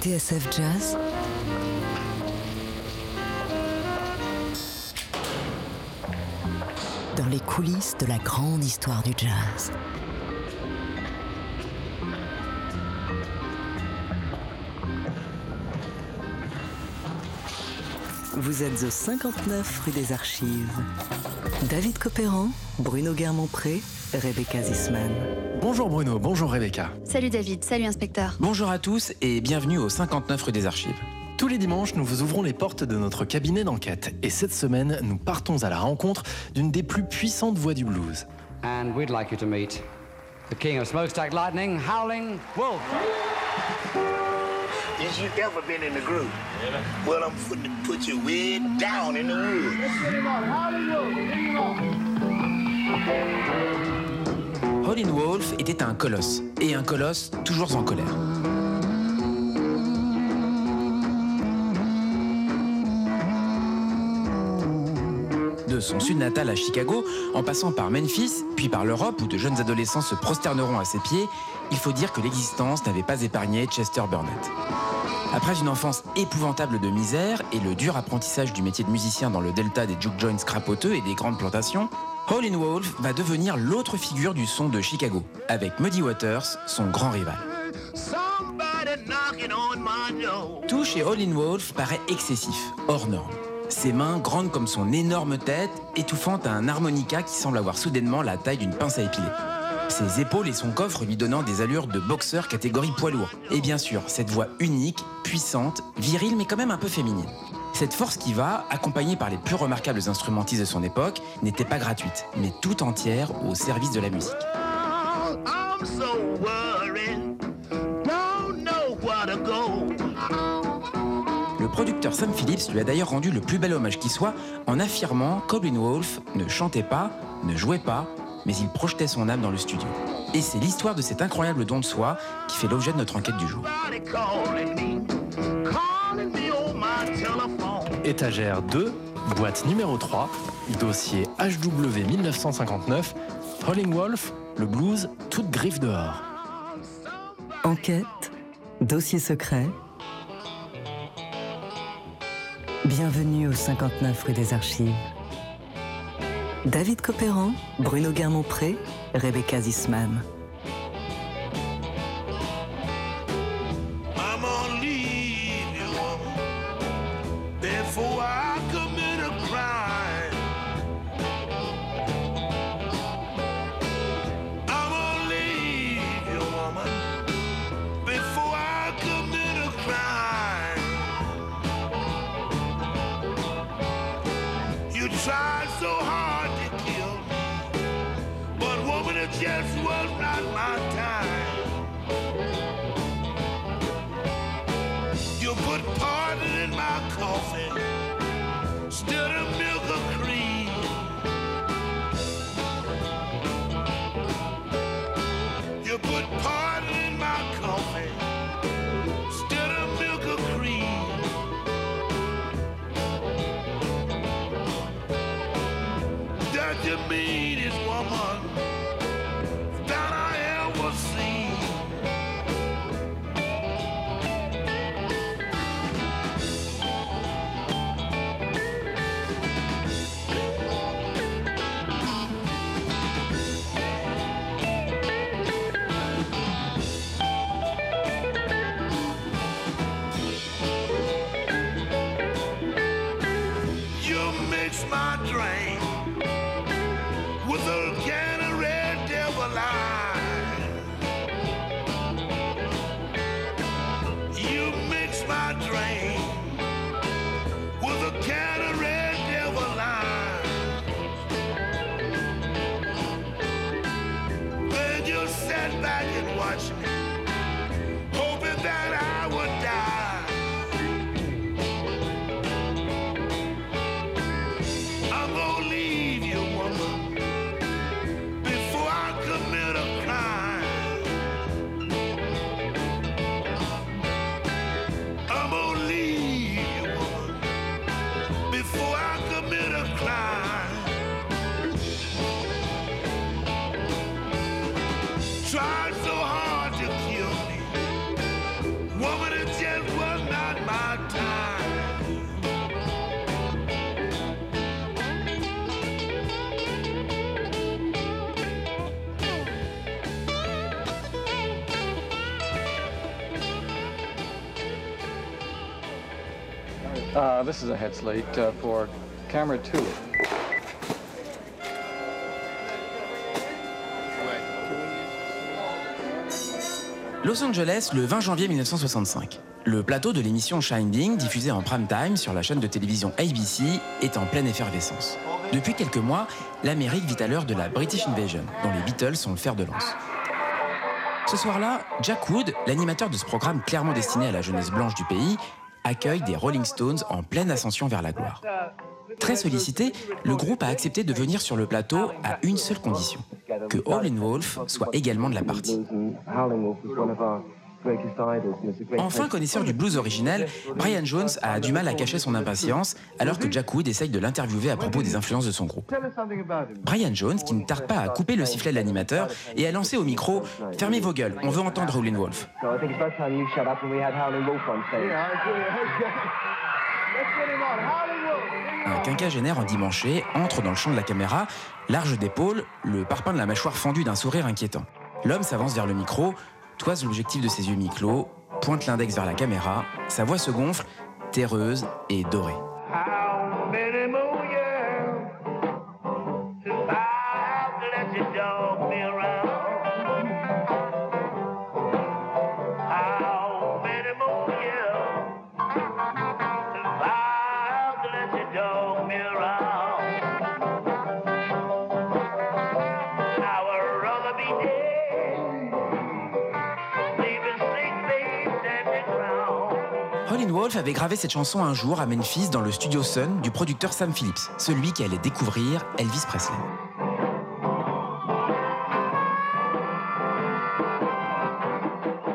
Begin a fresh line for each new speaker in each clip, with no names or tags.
TSF Jazz dans les coulisses de la grande histoire du jazz. Vous êtes au 59 rue des Archives. David Copéran, Bruno Guermont-Pré, Rebecca Zisman.
Bonjour Bruno, bonjour Rebecca.
Salut David, salut inspecteur.
Bonjour à tous et bienvenue au 59 rue des Archives.
Tous les dimanches, nous vous ouvrons les portes de notre cabinet d'enquête. Et cette semaine, nous partons à la rencontre d'une des plus puissantes voix du blues.
And we'd like you to meet the king of smokestack lightning, Howling Wolf.
Ever been in the groove? Well, I'm putting to put you way down in the woods.
Wolf était un colosse, et un colosse toujours en colère. De son sud natal à Chicago, en passant par Memphis, puis par l'Europe où de jeunes adolescents se prosterneront à ses pieds, il faut dire que l'existence n'avait pas épargné Chester Burnett. Après une enfance épouvantable de misère et le dur apprentissage du métier de musicien dans le delta des juke joints crapoteux et des grandes plantations, Howlin' Wolf va devenir l'autre figure du son de Chicago, avec Muddy Waters, son grand rival. Tout chez Howlin' Wolf paraît excessif, hors norme. Ses mains, grandes comme son énorme tête, étouffant à un harmonica qui semble avoir soudainement la taille d'une pince à épiler. Ses épaules et son coffre lui donnant des allures de boxeur catégorie poids lourd. Et bien sûr, cette voix unique, puissante, virile mais quand même un peu féminine. Cette force qui va, accompagnée par les plus remarquables instrumentistes de son époque, n'était pas gratuite, mais tout entière au service de la musique. Le producteur Sam Phillips lui a d'ailleurs rendu le plus bel hommage qui soit en affirmant qu'Howlin' Wolf ne chantait pas, ne jouait pas, mais il projetait son âme dans le studio. Et c'est l'histoire de cet incroyable don de soi qui fait l'objet de notre enquête du jour.
Étagère 2, boîte numéro 3, dossier HW 1959, Howling Wolf, le blues, toute griffe dehors.
Enquête, dossier secret. Bienvenue au 59 rue des Archives. David Copéran, Bruno Guermont-Pré, Rebecca Zisman.
Uh, this is a head slate uh, for camera two.
Los Angeles, le 20 janvier 1965. Le plateau de l'émission Shining, diffusé en prime time sur la chaîne de télévision ABC, est en pleine effervescence. Depuis quelques mois, l'Amérique vit à l'heure de la British Invasion, dont les Beatles sont le fer de lance. Ce soir-là, Jack Wood, l'animateur de ce programme clairement destiné à la jeunesse blanche du pays, accueille des Rolling Stones en pleine ascension vers la gloire. Très sollicité, le groupe a accepté de venir sur le plateau à une seule condition, que Howlin' Wolf soit également de la partie. Enfin connaisseur du blues originel, Brian Jones a du mal à cacher son impatience alors que Jack Wood essaye de l'interviewer à propos des influences de son groupe. Brian Jones, qui ne tarde pas à couper le sifflet de l'animateur et a lancé au micro Fermez vos gueules, on veut entendre Howlin' Wolf. Un quinquagénaire en dimanché entre dans le champ de la caméra, large d'épaule, le parpaing de la mâchoire fendue d'un sourire inquiétant. L'homme s'avance vers le micro, toise l'objectif de ses yeux mi-clos, pointe l'index vers la caméra, sa voix se gonfle, terreuse et dorée. Wolf avait gravé cette chanson un jour à Memphis dans le studio Sun du producteur Sam Phillips, celui qui allait découvrir Elvis Presley.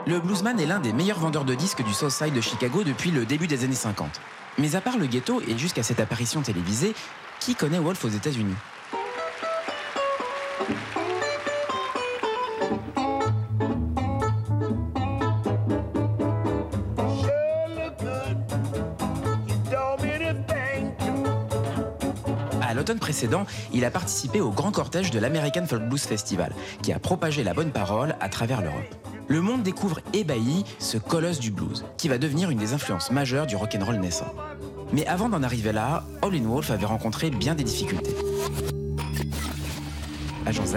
Le bluesman est l'un des meilleurs vendeurs de disques du South Side de Chicago depuis le début des années 50. Mais à part le ghetto et jusqu'à cette apparition télévisée, qui connaît Wolf aux États-Unis? Précédent, il a participé au grand cortège de l'American Folk Blues Festival, qui a propagé la bonne parole à travers l'Europe. Le monde découvre ébahi ce colosse du blues, qui va devenir une des influences majeures du rock'n'roll naissant. Mais avant d'en arriver là, Howlin' Wolf avait rencontré bien des difficultés. Agent Z,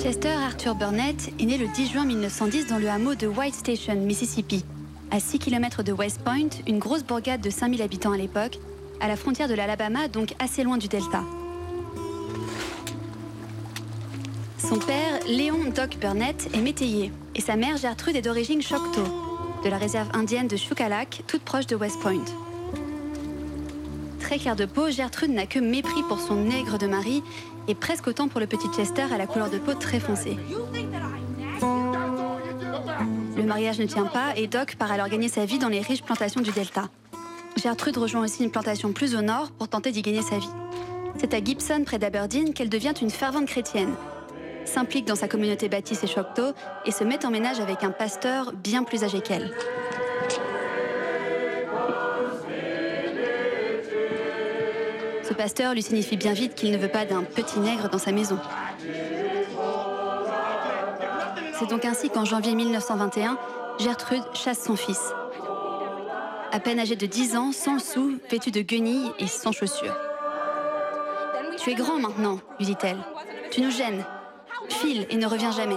Chester Arthur Burnett est né le 10 juin 1910 dans le hameau de White Station, Mississippi, à 6 km de West Point, une grosse bourgade de 5000 habitants à l'époque, à la frontière de l'Alabama, donc assez loin du Delta. Son père, Léon Doc Burnett, est métayer, et sa mère, Gertrude, est d'origine Choctaw, de la réserve indienne de Shukalak, toute proche de West Point. Très claire de peau, Gertrude n'a que mépris pour son nègre de mari et presque autant pour le petit Chester à la couleur de peau très foncée. Le mariage ne tient pas et Doc part alors gagner sa vie dans les riches plantations du Delta. Gertrude rejoint aussi une plantation plus au nord pour tenter d'y gagner sa vie. C'est à Gibson, près d'Aberdeen, qu'elle devient une fervente chrétienne. S'implique dans sa communauté baptiste et Choctaw et se met en ménage avec un pasteur bien plus âgé qu'elle. Ce pasteur lui signifie bien vite qu'il ne veut pas d'un petit nègre dans sa maison. C'est donc ainsi qu'en janvier 1921, Gertrude chasse son fils. À peine âgé de 10 ans, sans sou, vêtu de guenilles et sans chaussures. Tu es grand maintenant, lui dit-elle. Tu nous gênes. File et ne reviens jamais.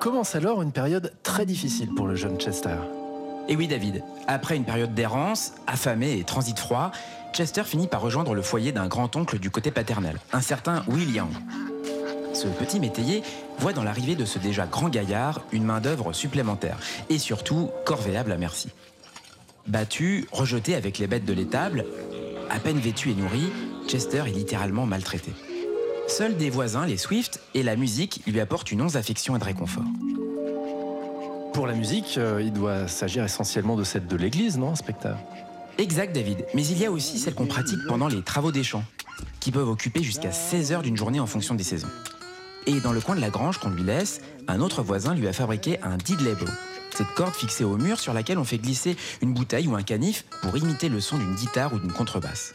Commence alors une période très difficile pour le jeune Chester.
Et oui David, après une période d'errance, affamé et transit froid, Chester finit par rejoindre le foyer d'un grand-oncle du côté paternel, un certain Will Young. Ce petit métayer voit dans l'arrivée de ce déjà grand gaillard une main-d'œuvre supplémentaire et surtout corvéable à merci. Battu, rejeté avec les bêtes de l'étable, à peine vêtu et nourri, Chester est littéralement maltraité. Seuls des voisins, les Swift, et la musique lui apportent une once d'affection et de réconfort.
Pour la musique, euh, il doit s'agir essentiellement de celle de l'église, non, inspecteur?
Exact, David. Mais il y a aussi celle qu'on pratique pendant les travaux des champs, qui peuvent occuper jusqu'à 16 heures d'une journée en fonction des saisons. Et dans le coin de la grange qu'on lui laisse, un autre voisin lui a fabriqué un didley bow, cette corde fixée au mur sur laquelle on fait glisser une bouteille ou un canif pour imiter le son d'une guitare ou d'une contrebasse.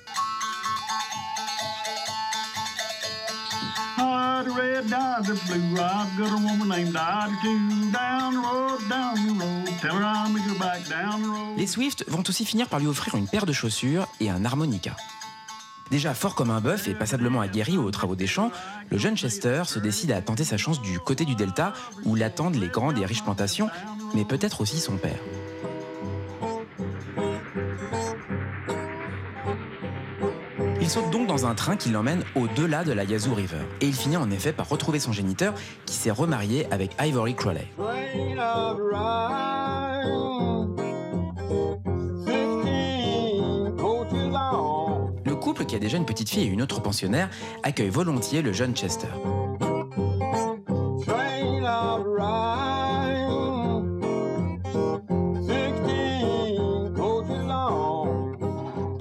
Les Swift vont aussi finir par lui offrir une paire de chaussures et un harmonica. Déjà fort comme un bœuf et passablement aguerri aux travaux des champs, le jeune Chester se décide à tenter sa chance du côté du delta où l'attendent les grandes et riches plantations, mais peut-être aussi son père. Il saute donc dans un train qui l'emmène au-delà de la Yazoo River. Et il finit en effet par retrouver son géniteur qui s'est remarié avec Ivory Crowley. Le couple, qui a déjà une petite fille et une autre pensionnaire, accueille volontiers le jeune Chester.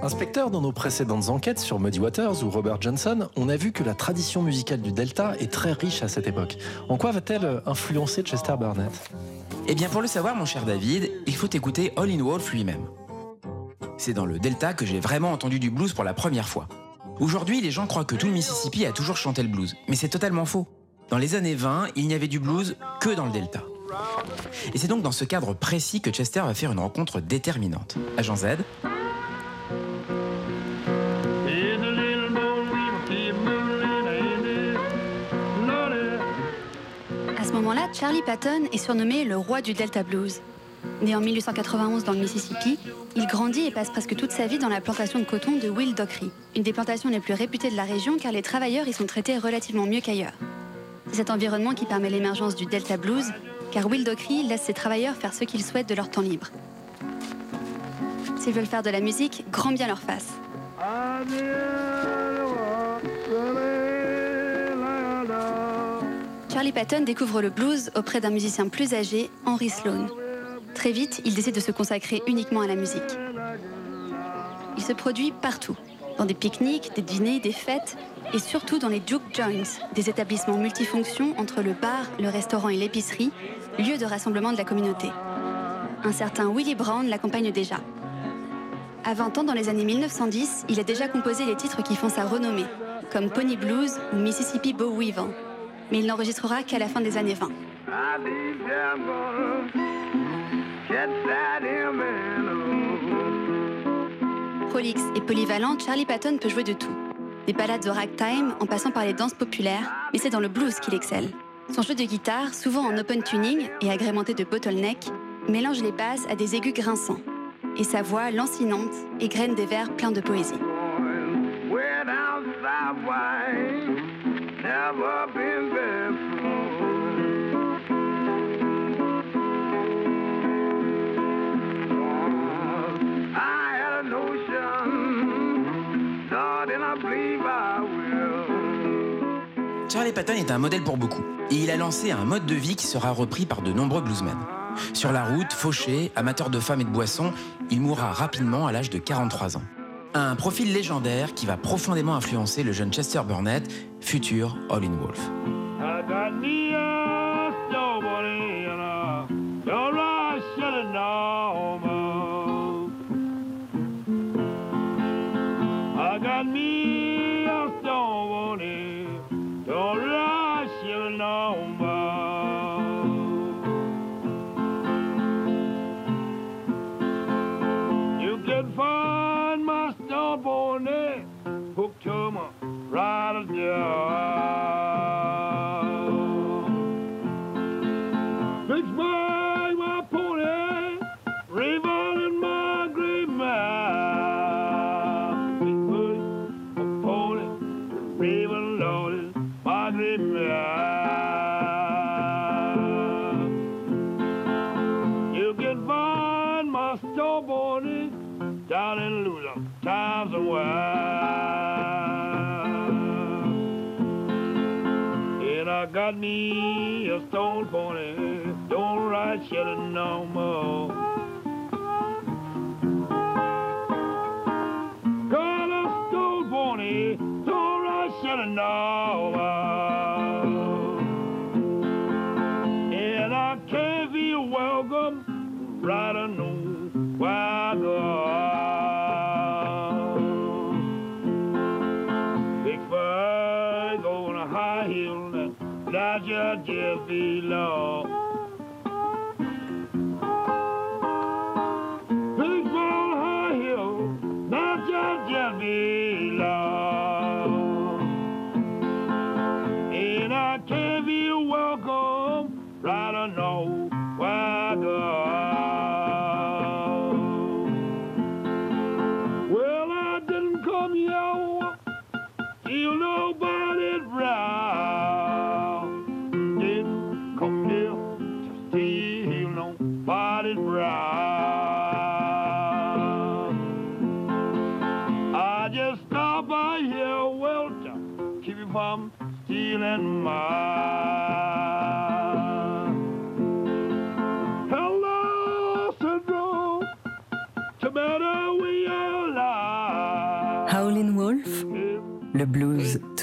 Inspecteur, dans nos précédentes enquêtes sur Muddy Waters ou Robert Johnson, on a vu que la tradition musicale du Delta est très riche à cette époque. En quoi va-t-elle influencer Chester Burnett
Eh bien, pour le savoir, mon cher David, il faut écouter All in Wolf lui-même. C'est dans le Delta que j'ai vraiment entendu du blues pour la première fois. Aujourd'hui, les gens croient que tout le Mississippi a toujours chanté le blues, mais c'est totalement faux. Dans les années 20, il n'y avait du blues que dans le Delta. Et c'est donc dans ce cadre précis que Chester va faire une rencontre déterminante. Agent Z,
Charlie Patton est surnommé le roi du Delta Blues. Né en 1891 dans le Mississippi, il grandit et passe presque toute sa vie dans la plantation de coton de Will Dockery, une des plantations les plus réputées de la région car les travailleurs y sont traités relativement mieux qu'ailleurs. C'est cet environnement qui permet l'émergence du Delta Blues, car Will Dockery laisse ses travailleurs faire ce qu'ils souhaitent de leur temps libre. S'ils veulent faire de la musique, grand bien leur face. Charlie Patton découvre le blues auprès d'un musicien plus âgé, Henry Sloan. Très vite, il décide de se consacrer uniquement à la musique. Il se produit partout, dans des pique-niques, des dîners, des fêtes, et surtout dans les juke joints, des établissements multifonctions entre le bar, le restaurant et l'épicerie, lieu de rassemblement de la communauté. Un certain Willie Brown l'accompagne déjà. À 20 ans, dans les années 1910, il a déjà composé les titres qui font sa renommée, comme Pony Blues ou Mississippi Bow Weaving. Mais il n'enregistrera qu'à la fin des années 20.
I think I'm gonna catch that him
Prolixe et polyvalent, Charlie Patton peut jouer de tout. Des ballades au ragtime en passant par les danses populaires, mais c'est dans le blues qu'il excelle. Son jeu de guitare, souvent en open tuning et agrémenté de bottleneck, mélange les basses à des aigus grinçants. Et sa voix, lancinante, égrène des vers pleins de poésie.
Charlie Patton est un modèle pour beaucoup. Et il a lancé un mode de vie qui sera repris par de nombreux bluesmen. Sur la route, fauché, amateur de femmes et de boissons, il mourra rapidement à l'âge de 43 ans. Un profil légendaire qui va profondément influencer le jeune Chester Burnett, futur All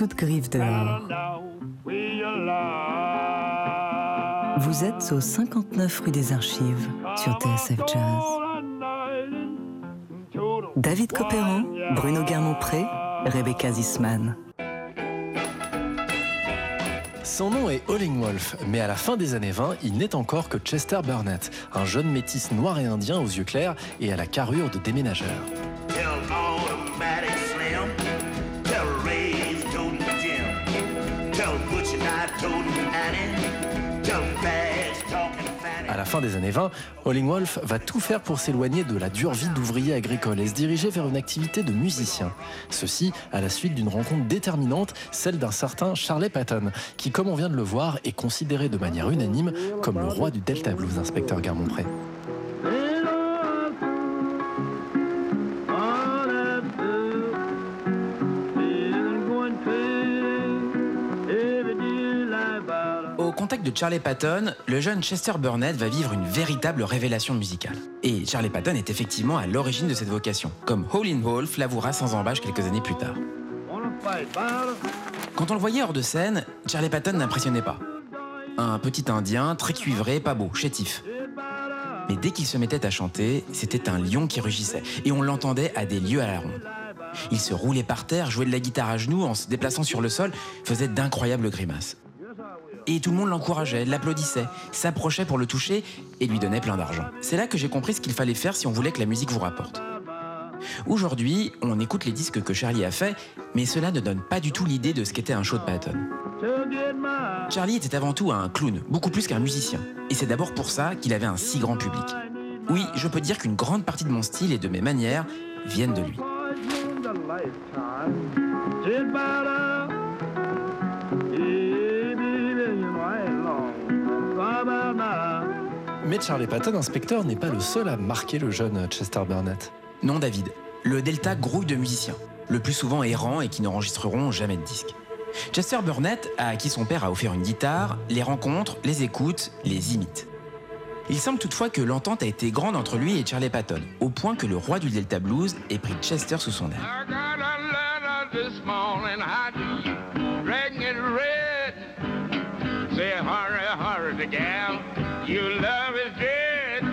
toute griffe dehors. Vous êtes au 59 rue des Archives sur TSF Jazz. David Copéran, Bruno Guermont-Pré, Rebecca Zisman.
Son nom est Holling Wolf, mais à la fin des années 20, il n'est encore que Chester Burnett, un jeune métis noir et indien aux yeux clairs et à la carrure de déménageur. Des années 20, Holling Wolf va tout faire pour s'éloigner de la dure vie d'ouvrier agricole et se diriger vers une activité de musicien. Ceci à la suite d'une rencontre déterminante, celle d'un certain Charlie Patton, qui, comme on vient de le voir, est considéré de manière unanime comme le roi du Delta Blues, inspecteur Garmont-Pré.
De Charlie Patton, le jeune Chester Burnett va vivre une véritable révélation musicale. Et Charlie Patton est effectivement à l'origine de cette vocation, comme Howlin' Wolf l'avouera sans embâche quelques années plus tard. Quand on le voyait hors de scène, Charlie Patton n'impressionnait pas. Un petit indien, très cuivré, pas beau, chétif. Mais dès qu'il se mettait à chanter, c'était un lion qui rugissait, et on l'entendait à des lieues à la ronde. Il se roulait par terre, jouait de la guitare à genoux en se déplaçant sur le sol, faisait d'incroyables grimaces. Et tout le monde l'encourageait, l'applaudissait, s'approchait pour le toucher et lui donnait plein d'argent. C'est là que j'ai compris ce qu'il fallait faire si on voulait que la musique vous rapporte. Aujourd'hui, on écoute les disques que Charlie a fait, mais cela ne donne pas du tout l'idée de ce qu'était un show de Patton. Charlie était avant tout un clown, beaucoup plus qu'un musicien. Et c'est d'abord pour ça qu'il avait un si grand public. Oui, je peux dire qu'une grande partie de mon style et de mes manières viennent de lui.
Mais Charlie Patton, inspecteur, n'est pas le seul à marquer le jeune Chester Burnett.
Non, David, le Delta grouille de musiciens, le plus souvent errants et qui n'enregistreront jamais de disque. Chester Burnett, à qui son père a offert une guitare, les rencontre, les écoute, les imite. Il semble toutefois que l'entente a été grande entre lui et Charlie Patton, au point que le roi du Delta Blues ait pris Chester sous son aile.
Say, hurry, hurry, the gal, your love is dead.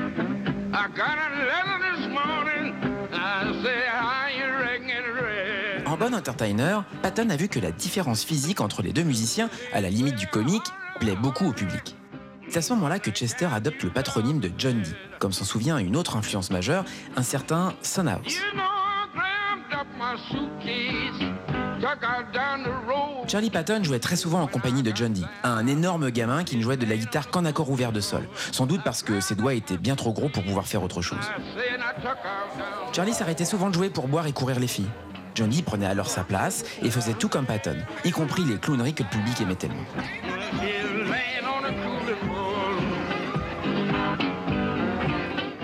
I got a letter this morning, I say, how you reckon it read?
En bon entertainer, Patton a vu que la différence physique entre les deux musiciens, à la limite du comique, plaît beaucoup au public. C'est à ce moment-là que Chester adopte le patronyme de John Dee, comme s'en souvient une autre influence majeure, un certain Sunhouse.
You know,
Charlie Patton jouait très souvent en compagnie de John Dee, un énorme gamin qui ne jouait de la guitare qu'en accord ouvert de sol, sans doute parce que ses doigts étaient bien trop gros pour pouvoir faire autre chose. Charlie s'arrêtait souvent de jouer pour boire et courir les filles. John Dee prenait alors sa place et faisait tout comme Patton, y compris les clowneries que le public aimait tellement.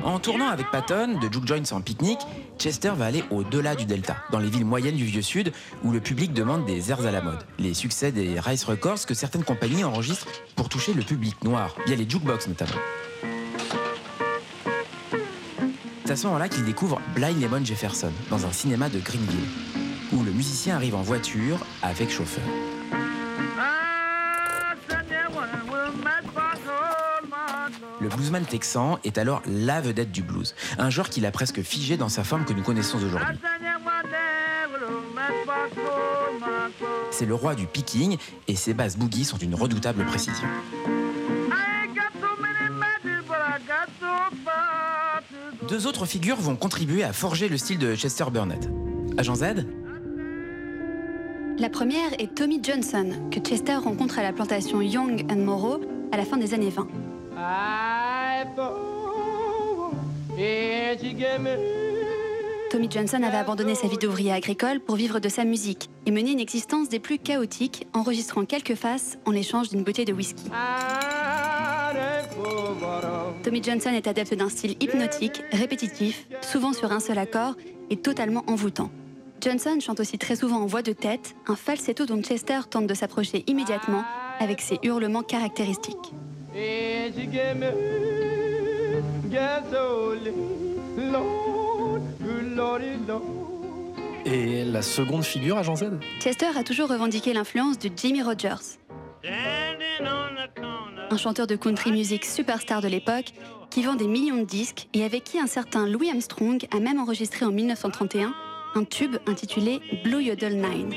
En tournant avec Patton, de Juke Joints en pique-nique, Chester va aller au-delà du Delta, dans les villes moyennes du Vieux Sud, où le public demande des airs à la mode. Les succès des Rice Records que certaines compagnies enregistrent pour toucher le public noir, via les jukebox notamment. C'est à ce moment-là qu'il découvre Blind Lemon Jefferson, dans un cinéma de Greenville, où le musicien arrive en voiture avec chauffeur. Le bluesman texan est alors la vedette du blues, un genre qu'il a presque figé dans sa forme que nous connaissons aujourd'hui. C'est le roi du picking et ses basses boogie sont d'une redoutable précision. Deux autres figures vont contribuer à forger le style de Chester Burnett. Agent Z?
La première est Tommy Johnson, que Chester rencontre à la plantation Young and Morrow à la fin des années 20. Tommy Johnson avait abandonné sa vie d'ouvrier agricole pour vivre de sa musique et mener une existence des plus chaotiques, enregistrant quelques faces en échange d'une bouteille de whisky. Tommy Johnson est adepte d'un style hypnotique, répétitif, souvent sur un seul accord et totalement envoûtant. Johnson chante aussi très souvent en voix de tête, un falsetto dont Chester tente de s'approcher immédiatement avec ses hurlements caractéristiques.
Et la seconde figure, Agent Z?
Chester a toujours revendiqué l'influence de Jimmy Rogers, un chanteur de country music superstar de l'époque qui vend des millions de disques et avec qui un certain Louis Armstrong a même enregistré en 1931 un tube intitulé Blue Yodel Nine.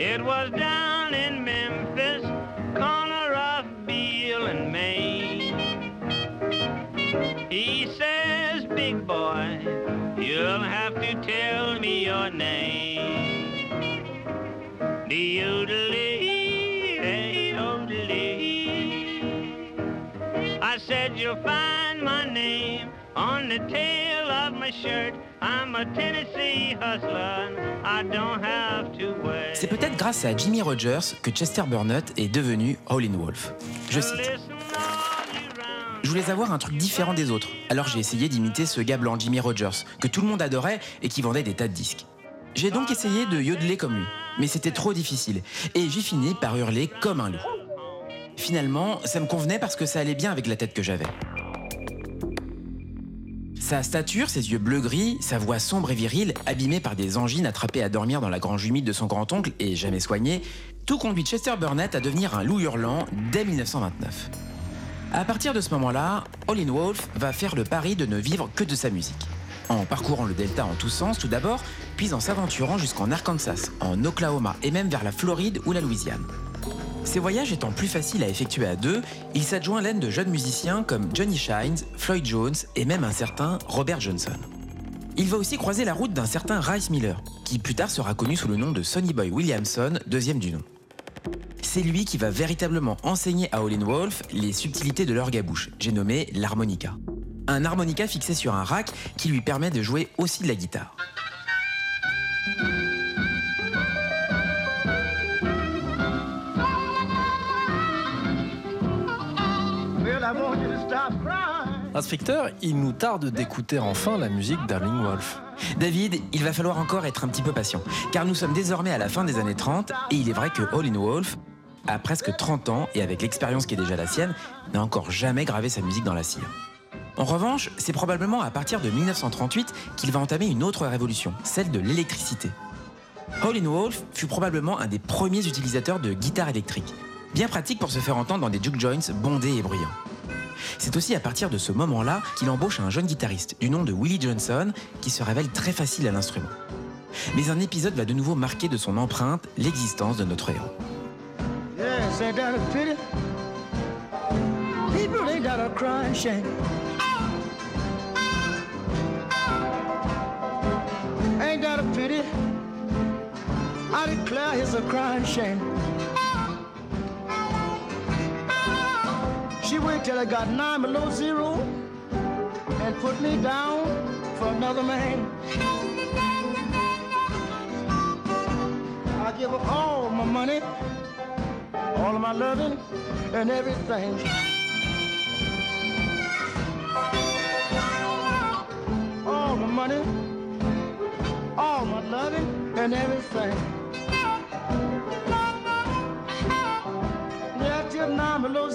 It was down in Memphis, corner of Beale and Main. He says, Big boy, you'll have to tell me your name. Yodelee, hey, yodelee. I said, You'll find my name on the tail of my shirt. I'm a Tennessee hustler, I don't have to wait.
C'est peut-être grâce à Jimmy Rogers que Chester Burnett est devenu Howlin' Wolf. Je cite. Je voulais avoir un truc différent des autres, alors j'ai essayé d'imiter ce gars blanc Jimmy Rogers, que tout le monde adorait et qui vendait des tas de disques. J'ai donc essayé de yodeler comme lui, mais c'était trop difficile, et j'ai fini par hurler comme un loup. Finalement, ça me convenait parce que ça allait bien avec la tête que j'avais. Sa stature, ses yeux bleu-gris, sa voix sombre et virile, abîmée par des angines attrapées à dormir dans la grange humide de son grand-oncle et jamais soignée, tout conduit Chester Burnett à devenir un loup hurlant dès 1929. À partir de ce moment-là, Howlin' Wolf va faire le pari de ne vivre que de sa musique. En parcourant le delta en tous sens tout d'abord, puis en s'aventurant jusqu'en Arkansas, en Oklahoma et même vers la Floride ou la Louisiane. Ces voyages étant plus faciles à effectuer à deux, il s'adjoint l'aide de jeunes musiciens comme Johnny Shines, Floyd Jones et même un certain Robert Johnson. Il va aussi croiser la route d'un certain Rice Miller, qui plus tard sera connu sous le nom de Sonny Boy Williamson, deuxième du nom. C'est lui qui va véritablement enseigner à Howlin' Wolf les subtilités de l'orgabouche, j'ai nommé l'harmonica. Un harmonica fixé sur un rack qui lui permet de jouer aussi de la guitare.
Inspecteur, il nous tarde d'écouter enfin la musique d'Arling Wolf.
David, il va falloir encore être un petit peu patient, car nous sommes désormais à la fin des années 30 et il est vrai que Howlin' Wolf a presque 30 ans et avec l'expérience qui est déjà la sienne, n'a encore jamais gravé sa musique dans la cire. En revanche, c'est probablement à partir de 1938 qu'il va entamer une autre révolution, celle de l'électricité. Howlin' Wolf fut probablement un des premiers utilisateurs de guitare électrique, bien pratique pour se faire entendre dans des juke joints bondés et bruyants. C'est aussi à partir de ce moment-là qu'il embauche un jeune guitariste du nom de Willie Johnson qui se révèle très facile à l'instrument. Mais un épisode va de nouveau marquer de son empreinte l'existence de notre héros.
Waited till I got nine below zero and put me down for another man. I give her all my money all of my loving and everything. All my money, all my loving and everything. Yeah, till nine below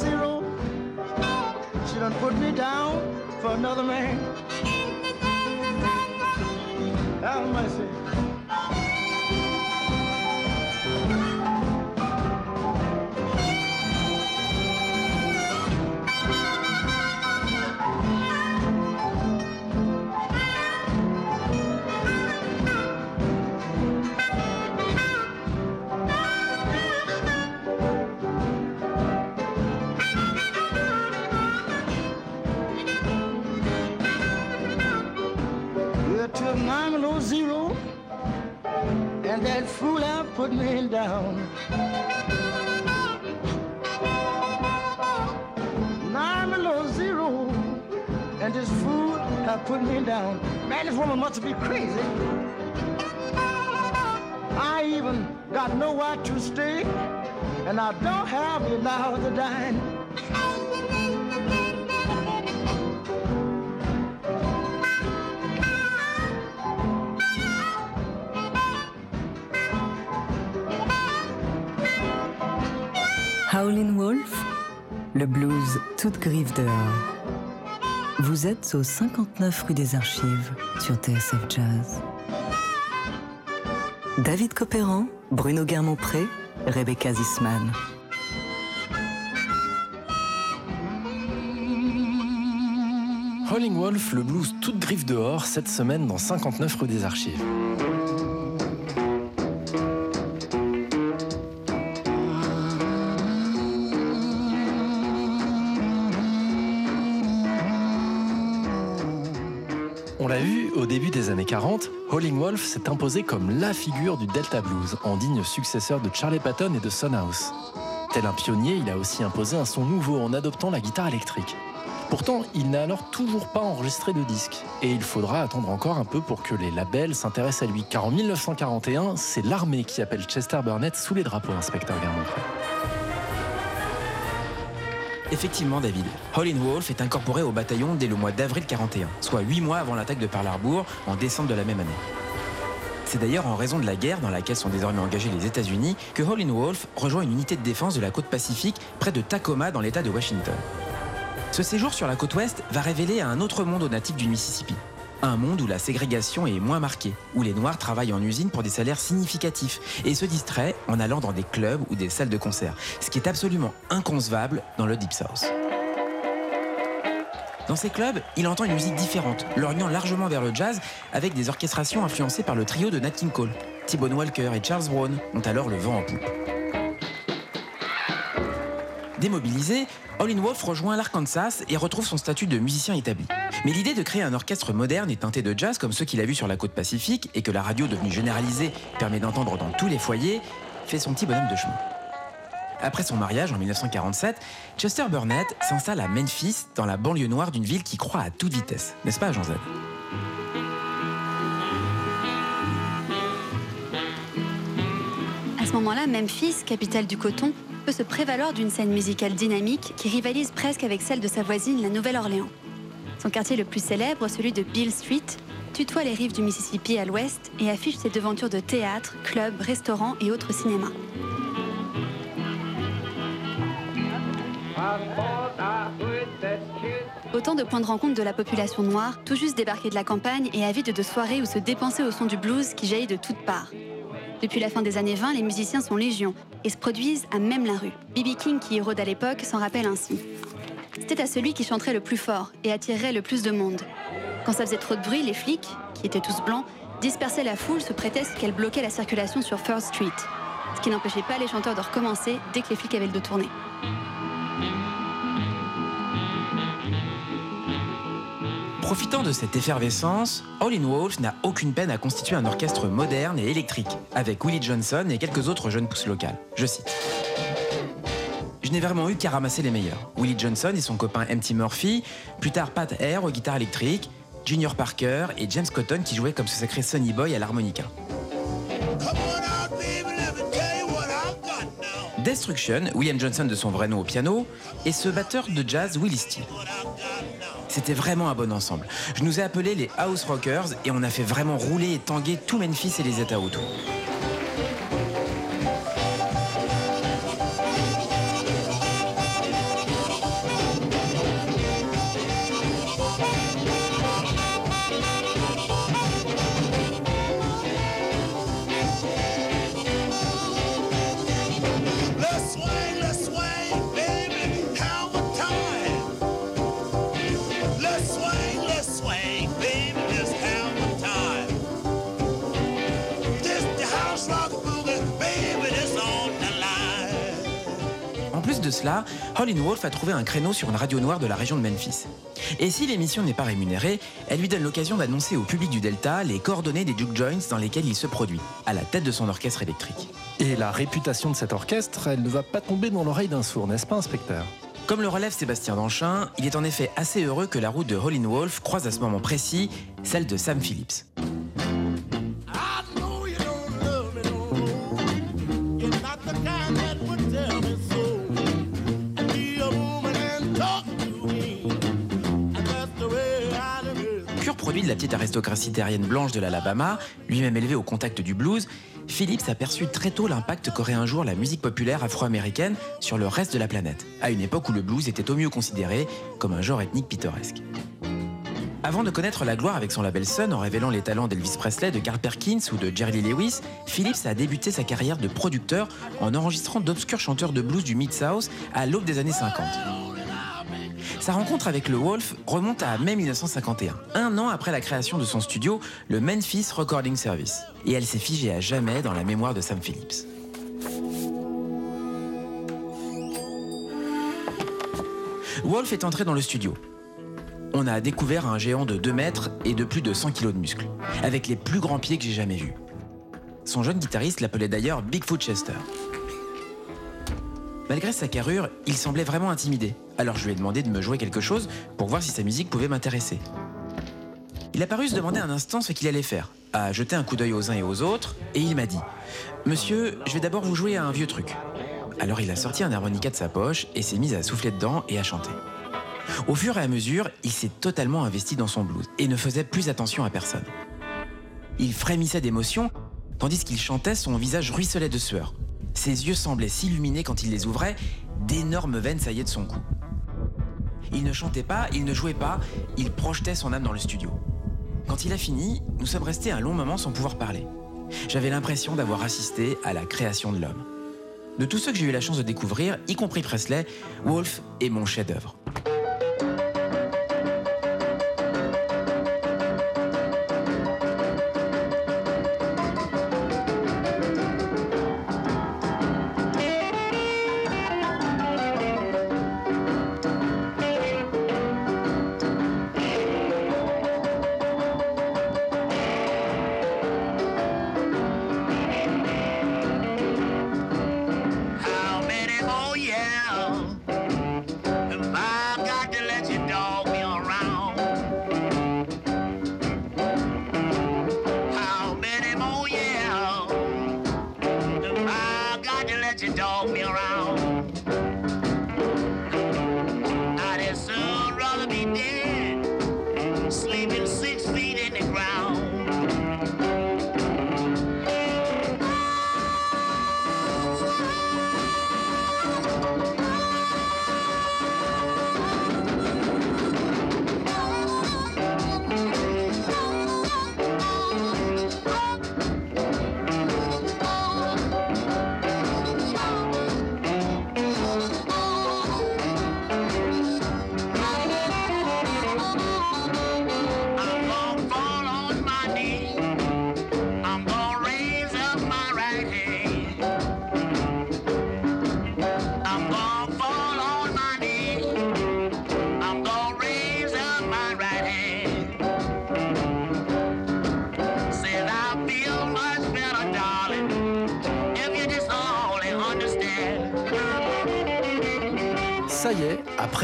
done put me down for another man. Have mercy.
Me down. Man, this woman must be crazy. I even got nowhere to stay, and I don't have the allowed to dine.
Howlin' Wolf, le blues toute griffe dehors. Vous êtes au 59 rue des Archives sur TSF Jazz. David Copéran, Bruno Guermont-Pré, Rebecca Zisman.
Howling Wolf, le blues toute griffe dehors, cette semaine dans 59 rue des Archives. 40, Howling Wolf s'est imposé comme la figure du Delta Blues, en digne successeur de Charlie Patton et de Son House. Tel un pionnier, il a aussi imposé un son nouveau en adoptant la guitare électrique. Pourtant, il n'a alors toujours pas enregistré de disque, et il faudra attendre encore un peu pour que les labels s'intéressent à lui, car en 1941, c'est l'armée qui appelle Chester Burnett sous les drapeaux, inspecteur Guermont.
Effectivement, David, Howlin' Wolf est incorporé au bataillon dès le mois d'avril 41, soit 8 mois avant l'attaque de Pearl Harbor en décembre de la même année. C'est d'ailleurs en raison de la guerre dans laquelle sont désormais engagés les États-Unis que Howlin' Wolf rejoint une unité de défense de la côte pacifique près de Tacoma dans l'État de Washington. Ce séjour sur la côte ouest va révéler un autre monde aux natifs du Mississippi. Un monde où la ségrégation est moins marquée, où les Noirs travaillent en usine pour des salaires significatifs et se distraient en allant dans des clubs ou des salles de concert, ce qui est absolument inconcevable dans le Deep South. Dans ces clubs, il entend une musique différente, l'orientant largement vers le jazz avec des orchestrations influencées par le trio de Nat King Cole. T-Bone Walker et Charles Brown ont alors le vent en poupe. Démobilisé, Howlin' Wolf rejoint l'Arkansas et retrouve son statut de musicien établi. Mais l'idée de créer un orchestre moderne et teinté de jazz comme ceux qu'il a vus sur la côte pacifique et que la radio devenue généralisée permet d'entendre dans tous les foyers fait son petit bonhomme de chemin. Après son mariage en 1947, Chester Burnett s'installe à Memphis, dans la banlieue noire d'une ville qui croît à toute vitesse. N'est-ce pas, Jean Z
À ce moment-là, Memphis, capitale du coton, peut se prévaloir d'une scène musicale dynamique qui rivalise presque avec celle de sa voisine, la Nouvelle-Orléans. Son quartier le plus célèbre, celui de Beale Street, tutoie les rives du Mississippi à l'ouest et affiche ses devantures de théâtres, clubs, restaurants et autres cinémas. Autant de points de rencontre de la population noire, tout juste débarquée de la campagne et avide de soirées où se dépenser au son du blues qui jaillit de toutes parts. Depuis la fin des années 20, les musiciens sont légion et se produisent à même la rue. B.B. King, qui érode à l'époque, s'en rappelle ainsi. C'était à celui qui chanterait le plus fort et attirerait le plus de monde. Quand ça faisait trop de bruit, les flics, qui étaient tous blancs, dispersaient la foule sous prétexte qu'elle bloquait la circulation sur First Street. Ce qui n'empêchait pas les chanteurs de recommencer dès que les flics avaient le dos tourné.
Profitant de cette effervescence, Howlin' Wolf n'a aucune peine à constituer un orchestre moderne et électrique, avec Willie Johnson et quelques autres jeunes pousses locales. Je cite. Je n'ai vraiment eu qu'à ramasser les meilleurs. Willie Johnson et son copain M.T. Murphy, plus tard Pat Air aux guitares électriques, Junior Parker et James Cotton qui jouaient comme ce sacré Sonny Boy à l'harmonica. Destruction, William Johnson de son vrai nom au piano, et ce batteur de jazz Willie Steele. C'était vraiment un bon ensemble. Je nous ai appelés les House Rockers et on a fait vraiment rouler et tanguer tout Memphis et les États autour. Cela, Howlin' Wolf a trouvé un créneau sur une radio noire de la région de Memphis. Et si l'émission n'est pas rémunérée, elle lui donne l'occasion d'annoncer au public du Delta les coordonnées des juke joints dans lesquels il se produit, à la tête de son orchestre électrique.
Et la réputation de cet orchestre, elle ne va pas tomber dans l'oreille d'un sourd, n'est-ce pas, inspecteur?
Comme le relève Sébastien Danchin, il est en effet assez heureux que la route de Howlin' Wolf croise à ce moment précis celle de Sam Phillips. De la petite aristocratie terrienne blanche de l'Alabama, lui-même élevé au contact du blues, Phillips a perçu très tôt l'impact qu'aurait un jour la musique populaire afro-américaine sur le reste de la planète, à une époque où le blues était au mieux considéré comme un genre ethnique pittoresque. Avant de connaître la gloire avec son label Sun en révélant les talents d'Elvis Presley, de Carl Perkins ou de Jerry Lewis, Phillips a débuté sa carrière de producteur en enregistrant d'obscurs chanteurs de blues du Mid-South à l'aube des années 50. Sa rencontre avec le Wolf remonte à mai 1951, un an après la création de son studio, le Memphis Recording Service. Et elle s'est figée à jamais dans la mémoire de Sam Phillips. Wolf est entré dans le studio. On a découvert un géant de 2 mètres et de plus de 100 kilos de muscles, avec les plus grands pieds que j'ai jamais vus. Son jeune guitariste l'appelait d'ailleurs Bigfoot Chester. Malgré sa carrure, il semblait vraiment intimidé. Alors je lui ai demandé de me jouer quelque chose pour voir si sa musique pouvait m'intéresser. Il a paru se demander un instant ce qu'il allait faire, a jeté un coup d'œil aux uns et aux autres, et il m'a dit Monsieur, je vais d'abord vous jouer à un vieux truc. Alors il a sorti un harmonica de sa poche et s'est mis à souffler dedans et à chanter. Au fur et à mesure, il s'est totalement investi dans son blues et ne faisait plus attention à personne. Il frémissait d'émotion, tandis qu'il chantait, son visage ruisselait de sueur. Ses yeux semblaient s'illuminer quand il les ouvrait, d'énormes veines saillaient de son cou. Il ne chantait pas, il ne jouait pas, il projetait son âme dans le studio. Quand il a fini, nous sommes restés un long moment sans pouvoir parler. J'avais l'impression d'avoir assisté à la création de l'homme. De tous ceux que j'ai eu la chance de découvrir, y compris Presley, Wolf est mon chef-d'œuvre.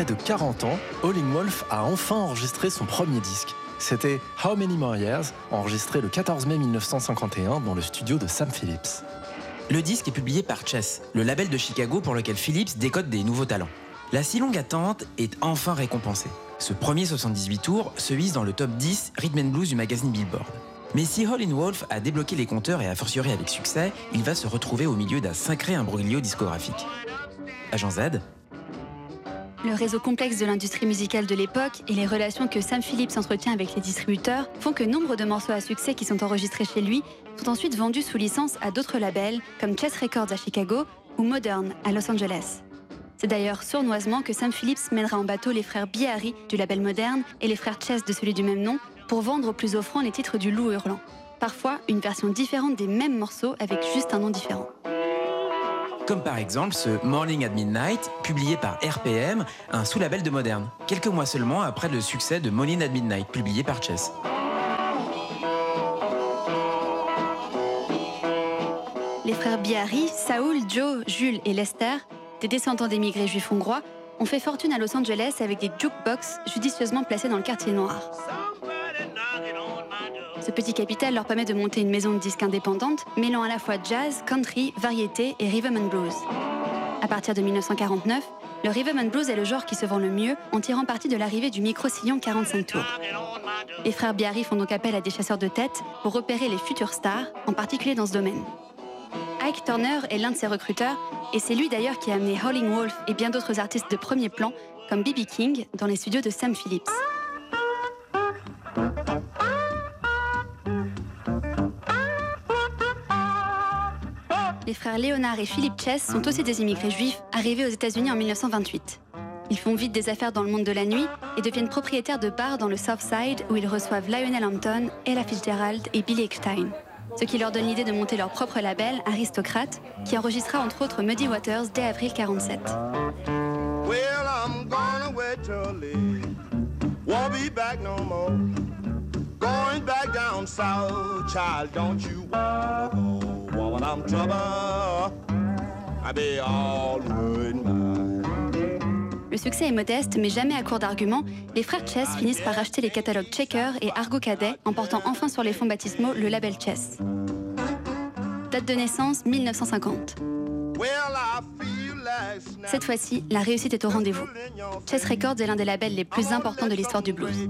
De 40 ans, Howlin' Wolf a enfin enregistré son premier disque. C'était How Many More Years, enregistré le 14 mai 1951 dans le studio de Sam Phillips.
Le disque est publié par Chess, le label de Chicago pour lequel Phillips décode des nouveaux talents. La si longue attente est enfin récompensée. Ce premier 78 tours se hisse dans le top 10 Rhythm and Blues du magazine Billboard. Mais si Howlin' Wolf a débloqué les compteurs et a fortiori avec succès, il va se retrouver au milieu d'un sacré imbroglio discographique. Agent Z,
Le réseau complexe de l'industrie musicale de l'époque et les relations que Sam Phillips entretient avec les distributeurs font que nombre de morceaux à succès qui sont enregistrés chez lui sont ensuite vendus sous licence à d'autres labels comme Chess Records à Chicago ou Modern à Los Angeles. C'est d'ailleurs sournoisement que Sam Phillips mènera en bateau les frères Biari du label Modern et les frères Chess de celui du même nom pour vendre au plus offrant les titres du loup hurlant. Parfois, une version différente des mêmes morceaux avec juste un nom différent.
Comme par exemple ce Morning at Midnight, publié par RPM, un sous-label de Modern, quelques mois seulement après le succès de Morning at Midnight, publié par Chess.
Les frères Biarry, Saoul, Joe, Jules et Lester, des descendants d'émigrés juifs hongrois, ont fait fortune à Los Angeles avec des jukebox judicieusement placés dans le quartier noir. Ce petit capital leur permet de monter une maison de disques indépendante, mêlant à la fois jazz, country, variété et rhythm and blues. À partir de 1949, le rhythm and blues est le genre qui se vend le mieux en tirant parti de l'arrivée du micro-sillon 45 tours. Les frères Biarry font donc appel à des chasseurs de tête pour repérer les futures stars, en particulier dans ce domaine. Ike Turner est l'un de ces recruteurs, et c'est lui d'ailleurs qui a amené Howling Wolf et bien d'autres artistes de premier plan, comme B.B. King, dans les studios de Sam Phillips. Les frères Leonard et Philip Chess sont aussi des immigrés juifs arrivés aux États-Unis en 1928. Ils font vite des affaires dans le monde de la nuit et deviennent propriétaires de bars dans le South Side où ils reçoivent Lionel Hampton, Ella Fitzgerald et Billy Eckstein. Ce qui leur donne l'idée de monter leur propre label, Aristocrate, qui enregistra entre autres Muddy Waters dès avril 47.
Well, I'm gonna wait till it won't be back no more. Going back down south, child, don't you wanna go? Woman, I'm trouble. I be all worried mine.
Le succès est modeste, mais jamais à court d'arguments. Les frères Chess finissent par acheter les catalogues Checker et Argo Cadet, en portant enfin sur les fonds baptismaux le label Chess. Date de naissance 1950.
Well, I feel like snapping
Cette fois-ci, la réussite est au rendez-vous. Chess Records est l'un des labels les plus importants de l'histoire du blues.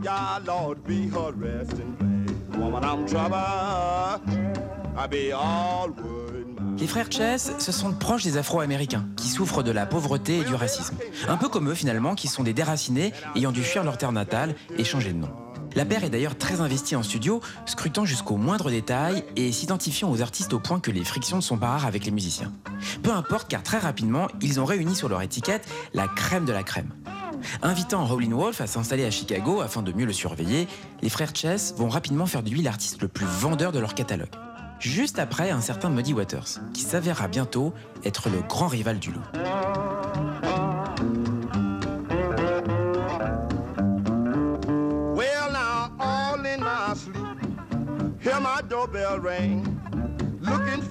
Les frères Chess se sentent proches des Afro-Américains, qui souffrent de la pauvreté et du racisme. Un peu comme eux finalement, qui sont des déracinés ayant dû fuir leur terre natale et changer de nom. La paire est d'ailleurs très investie en studio, scrutant jusqu'au moindre détail et s'identifiant aux artistes au point que les frictions sont pas rares avec les musiciens. Peu importe car très rapidement, ils ont réuni sur leur étiquette la crème de la crème. Invitant Howlin' Wolf à s'installer à Chicago afin de mieux le surveiller, les frères Chess vont rapidement faire de lui l'artiste le plus vendeur de leur catalogue. Juste après un certain Muddy Waters, qui s'avérera bientôt être le grand rival du loup.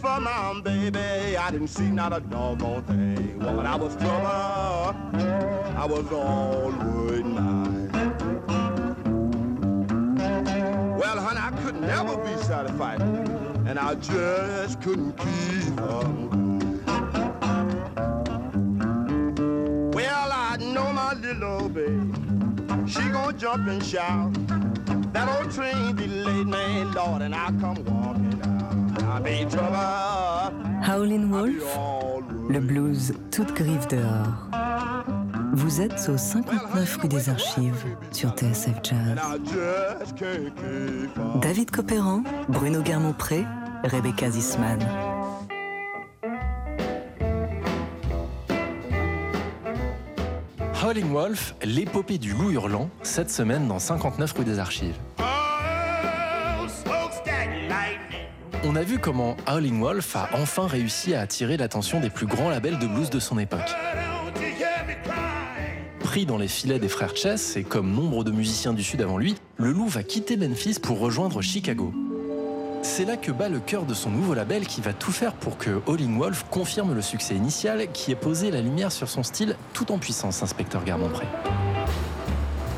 For my baby, I didn't see not a doggone thing. Woman, I was trouble, I was all worried mine. Well, honey, I could never be satisfied, and I just couldn't keep from Well, I know my little baby. She gonna jump and shout. That old train delayed me, Lord, and I come walking
Howlin' Wolf, le blues toute griffe dehors. Vous êtes au 59 rue des Archives sur TSF Jazz. David Copéran, Bruno Guermont-Pré, Rebecca Zisman.
Howling Wolf, l'épopée du loup hurlant, cette semaine dans 59 rue des Archives. On a vu comment Howling Wolf a enfin réussi à attirer l'attention des plus grands labels de blues de son époque. Pris dans les filets des frères Chess, et comme nombre de musiciens du Sud avant lui, le loup va quitter Memphis pour rejoindre Chicago. C'est là que bat le cœur de son nouveau label qui va tout faire pour que Howling Wolf confirme le succès initial qui est posé la lumière sur son style tout en puissance, inspecteur Garmont-Pré.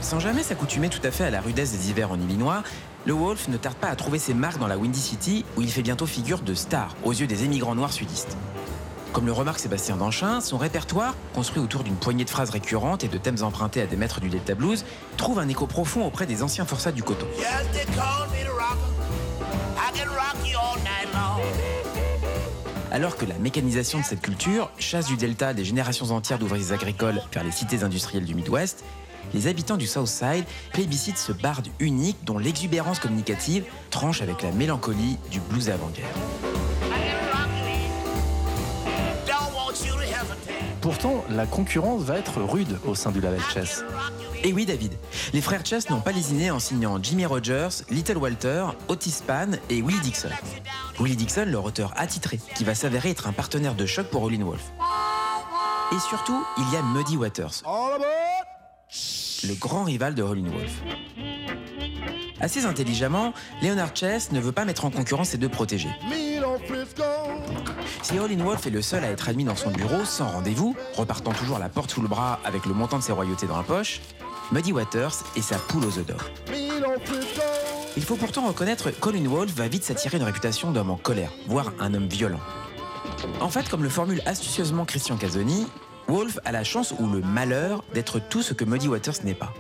Sans jamais s'accoutumer tout à fait à la rudesse des hivers en Illinois, le Wolf ne tarde pas à trouver ses marques dans la Windy City où il fait bientôt figure de star aux yeux des émigrants noirs sudistes. Comme le remarque Sébastien Danchin, son répertoire, construit autour d'une poignée de phrases récurrentes et de thèmes empruntés à des maîtres du Delta Blues, trouve un écho profond auprès des anciens forçats du coton. Alors que la mécanisation de cette culture chasse du Delta des générations entières d'ouvriers agricoles vers les cités industrielles du Midwest, les habitants du Southside plébiscitent ce barde unique dont l'exubérance communicative tranche avec la mélancolie du blues avant-guerre.
Pourtant, la concurrence va être rude au sein du label Chess.
Et oui David, les frères Chess n'ont pas lésiné en signant Jimmy Rogers, Little Walter, Otis Spann et Willie Dixon. Willie Dixon, leur auteur attitré, qui va s'avérer être un partenaire de choc pour Howlin' Wolf. Et surtout, il y a Muddy Waters. Le grand rival de Howlin' Wolf. Assez intelligemment, Leonard Chess ne veut pas mettre en concurrence ses deux protégés. Si Howlin' Wolf est le seul à être admis dans son bureau sans rendez-vous, repartant toujours la porte sous le bras avec le montant de ses royautés dans la poche, Muddy Waters est sa poule aux œufs d'or. Il faut pourtant reconnaître que Colin Wolf va vite s'attirer une réputation d'homme en colère, voire un homme violent. En fait, comme le formule astucieusement Christian Casoni, Wolf a la chance ou le malheur d'être tout ce que Muddy Waters n'est pas.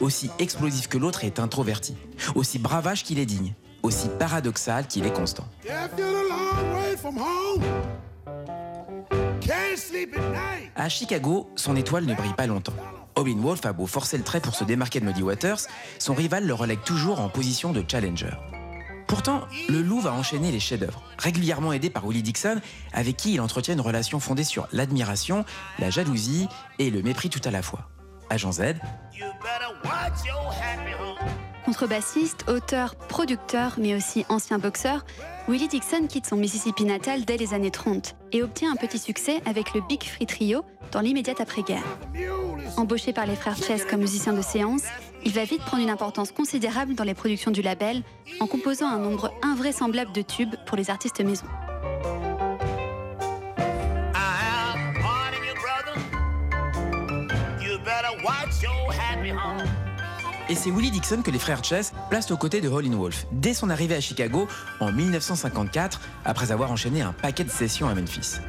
Aussi explosif que l'autre est introverti, aussi bravage qu'il est digne, aussi paradoxal qu'il est constant. À Chicago, son étoile ne brille pas longtemps. Owen Wolf a beau forcer le trait pour se démarquer de Muddy Waters, son rival le relègue toujours en position de challenger. Pourtant, le loup va enchaîner les chefs-d'œuvre, régulièrement aidé par Willie Dixon, avec qui il entretient une relation fondée sur l'admiration, la jalousie et le mépris tout à la fois. Agent Z,
Contrebassiste, auteur, producteur, mais aussi ancien boxeur, Willie Dixon quitte son Mississippi natal dès les années 30 et obtient un petit succès avec le Big Free Trio dans l'immédiate après-guerre. Embauché par les frères Chess comme musicien de séance, il va vite prendre une importance considérable dans les productions du label en composant un nombre invraisemblable de tubes pour les artistes maison.
Et c'est Willie Dixon que les frères Chess placent aux côtés de Howlin' Wolf dès son arrivée à Chicago en 1954, après avoir enchaîné un paquet de sessions à Memphis.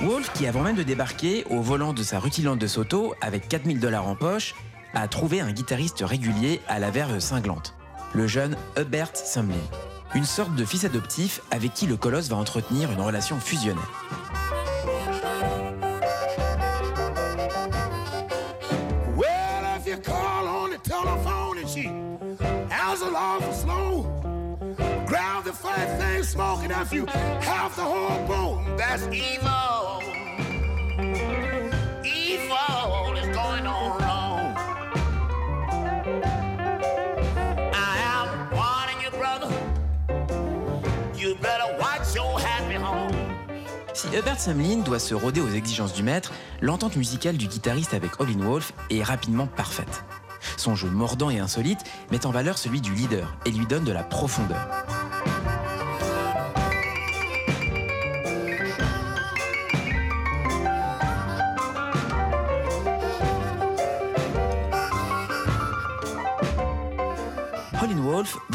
Wolf, qui avant même de débarquer au volant de sa rutilante de Soto avec 4000 dollars en poche, a trouvé un guitariste régulier à la verve cinglante, le jeune Hubert Sumlin, une sorte de fils adoptif avec qui le colosse va entretenir une relation fusionnelle.
Fat thing smoking if you have the whole bone. That's evil. Evil is going on wrong. I am warning you, brother. You better watch your happy home.
Si Hubert Sumlin doit se rôder aux exigences du maître, l'entente musicale du guitariste avec Howlin' Wolf est rapidement parfaite. Son jeu mordant et insolite met en valeur celui du leader et lui donne de la profondeur.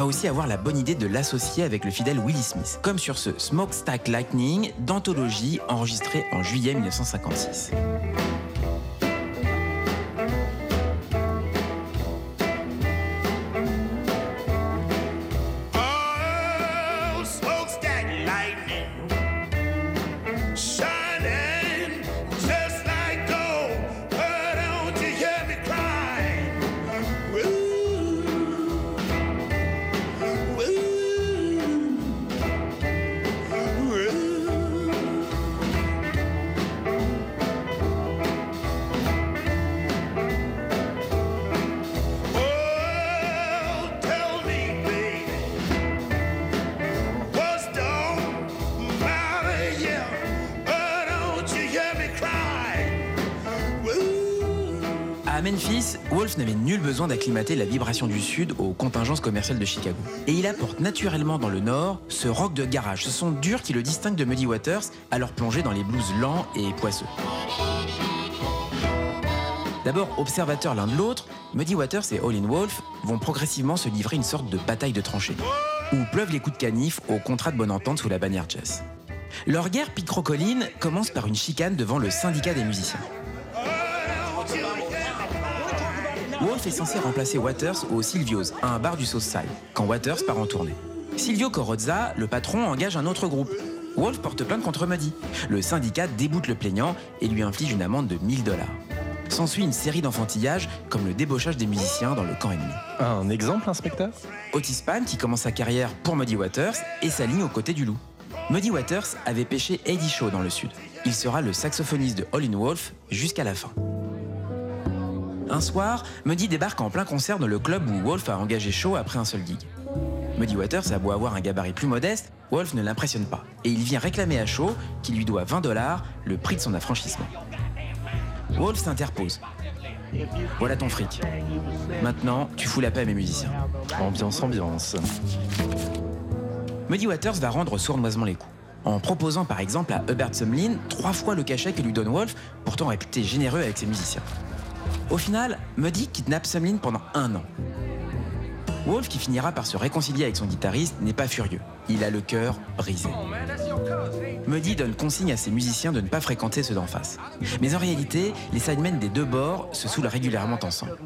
Va aussi avoir la bonne idée de l'associer avec le fidèle Willie Smith, comme sur ce Smokestack Lightning d'anthologie enregistré en juillet 1956. La vibration du Sud aux contingences commerciales de Chicago. Et il apporte naturellement dans le Nord ce rock de garage, ce son dur qui le distingue de Muddy Waters, alors plongé dans les blues lents et poisseux. D'abord observateurs l'un de l'autre, Muddy Waters et Howlin' Wolf vont progressivement se livrer une sorte de bataille de tranchées, où pleuvent les coups de canif au contrat de bonne entente sous la bannière Chess. Leur guerre picrocolline commence par une chicane devant le syndicat des musiciens. Wolf est censé remplacer Waters au Silvio's, à un bar du Southside, quand Waters part en tournée. Silvio Corozza, le patron, engage un autre groupe. Wolf porte plainte contre Muddy. Le syndicat déboute le plaignant et lui inflige une amende de 1000 dollars. S'ensuit une série d'enfantillages, comme le débauchage des musiciens dans le camp ennemi.
Un exemple, inspecteur?
Otis Pan, qui commence sa carrière pour Muddy Waters, et s'aligne aux côtés du loup. Muddy Waters avait pêché Eddie Shaw dans le sud. Il sera le saxophoniste de Howlin' Wolf jusqu'à la fin. Un soir, Muddy débarque en plein concert dans le club où Wolf a engagé Shaw après un seul gig. Muddy Waters a beau avoir un gabarit plus modeste, Wolf ne l'impressionne pas. Et il vient réclamer à Shaw, qui lui doit 20 dollars, le prix de son affranchissement. Wolf s'interpose. Voilà ton fric. Maintenant, tu fous la paix à mes musiciens.
Ambiance, ambiance.
Muddy Waters va rendre sournoisement les coups. En proposant par exemple à Hubert Sumlin trois fois le cachet que lui donne Wolf, pourtant réputé généreux avec ses musiciens. Au final, Muddy kidnappe Sumlin pendant un an. Wolf, qui finira par se réconcilier avec son guitariste, n'est pas furieux. Il a le cœur brisé. Muddy donne consigne à ses musiciens de ne pas fréquenter ceux d'en face. Mais en réalité, les sidemen des deux bords se saoulent régulièrement ensemble.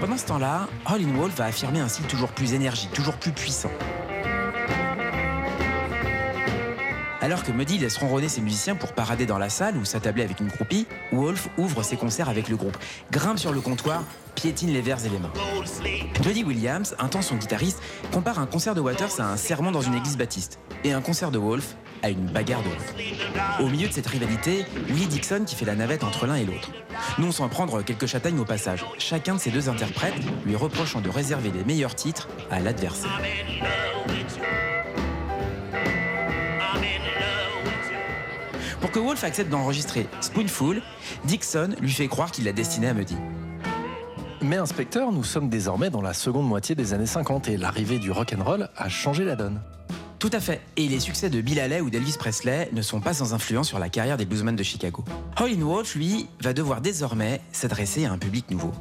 Pendant ce temps-là, Howlin' Wolf va affirmer un style toujours plus énergique, toujours plus puissant. Alors que Muddy laisse ronronner ses musiciens pour parader dans la salle ou s'attabler avec une groupie, Wolf ouvre ses concerts avec le groupe, grimpe sur le comptoir, piétine les vers et les mains. Buddy Williams, un temps son guitariste, compare un concert de Waters à un sermon dans une église baptiste et un concert de Wolf à une bagarre de rue. Au milieu de cette rivalité, Willie Dixon qui fait la navette entre l'un et l'autre. Non sans prendre quelques châtaignes au passage, chacun de ces deux interprètes lui reprochant de réserver les meilleurs titres à l'adversaire. Pour que Wolf accepte d'enregistrer Spoonful, Dixon lui fait croire qu'il l'a destiné à Muddy.
Mais inspecteur, nous sommes désormais dans la seconde moitié des années 50 et l'arrivée du rock'n'roll a changé la donne.
Tout à fait. Et les succès de Bill Haley ou d'Elvis Presley ne sont pas sans influence sur la carrière des bluesmen de Chicago. Howlin' Wolf, lui, va devoir désormais s'adresser à un public nouveau.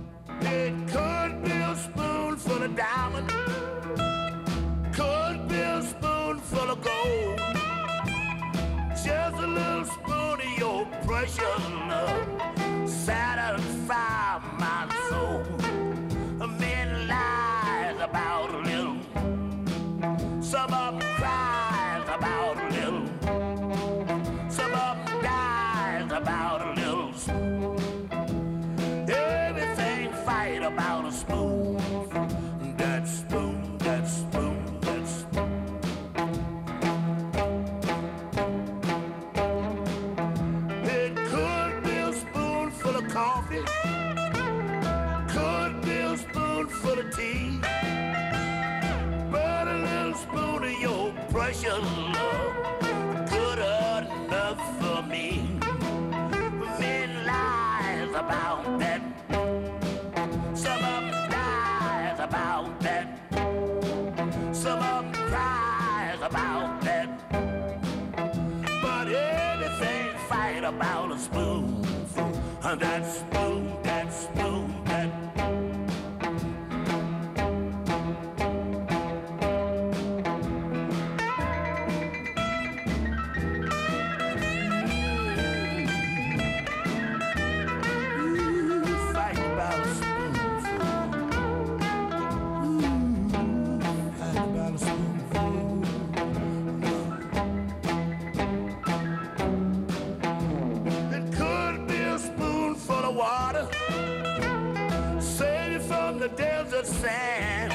Sand.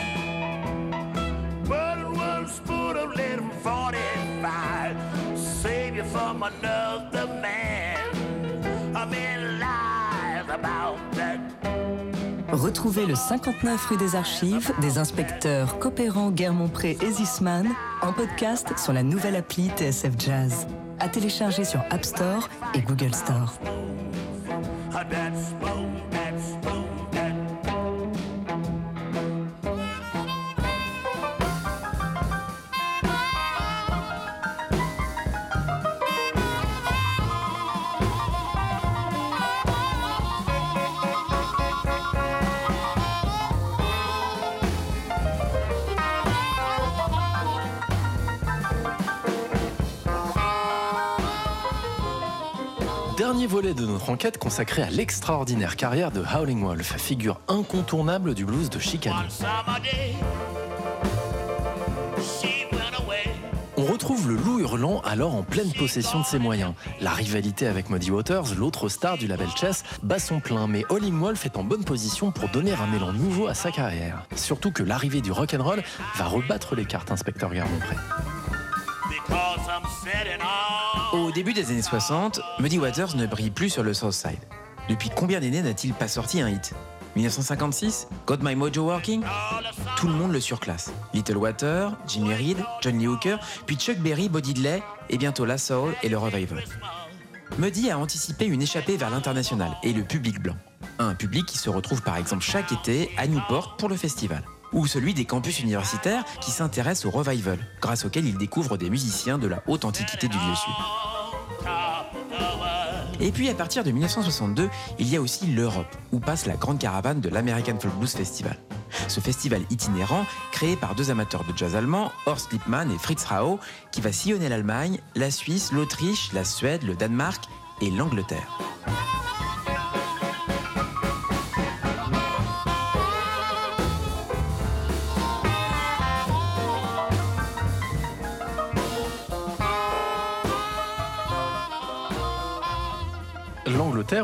But one spoon of little 45. Save you from another man. A man lies about that.
Retrouvez le 59 rue des Archives des inspecteurs Copéran, Guermont-Pré et Zisman en podcast sur la nouvelle appli TSF Jazz. À télécharger sur App Store et Google Store.
Enquête consacré à l'extraordinaire carrière de Howling Wolf, figure incontournable du blues de Chicago. On retrouve le loup hurlant alors en pleine possession de ses moyens. La rivalité avec Muddy Waters, l'autre star du label Chess, bat son plein, mais Howling Wolf est en bonne position pour donner un élan nouveau à sa carrière. Surtout que l'arrivée du rock'n'roll va rebattre les cartes, inspecteur Garmont-Pré.
Au début des années 60, Muddy Waters ne brille plus sur le South Side. Depuis combien d'années n'a-t-il pas sorti un hit? 1956 Got My Mojo Working? Tout le monde le surclasse. Little Water, Jimmy Reed, John Lee Hooker, puis Chuck Berry, Bo Diddley, et bientôt La Soul et le Revival. Muddy a anticipé une échappée vers l'international et le public blanc. Un public qui se retrouve par exemple chaque été à Newport pour le festival. Ou celui des campus universitaires qui s'intéressent au revival, grâce auquel ils découvrent des musiciens de la haute antiquité du Vieux Sud. Et puis à partir de 1962, il y a aussi l'Europe, où passe la grande caravane de l'American Folk Blues Festival. Ce festival itinérant, créé par deux amateurs de jazz allemands, Horst Lippmann et Fritz Rau, qui va sillonner l'Allemagne, la Suisse, l'Autriche, la Suède, le Danemark et l'Angleterre.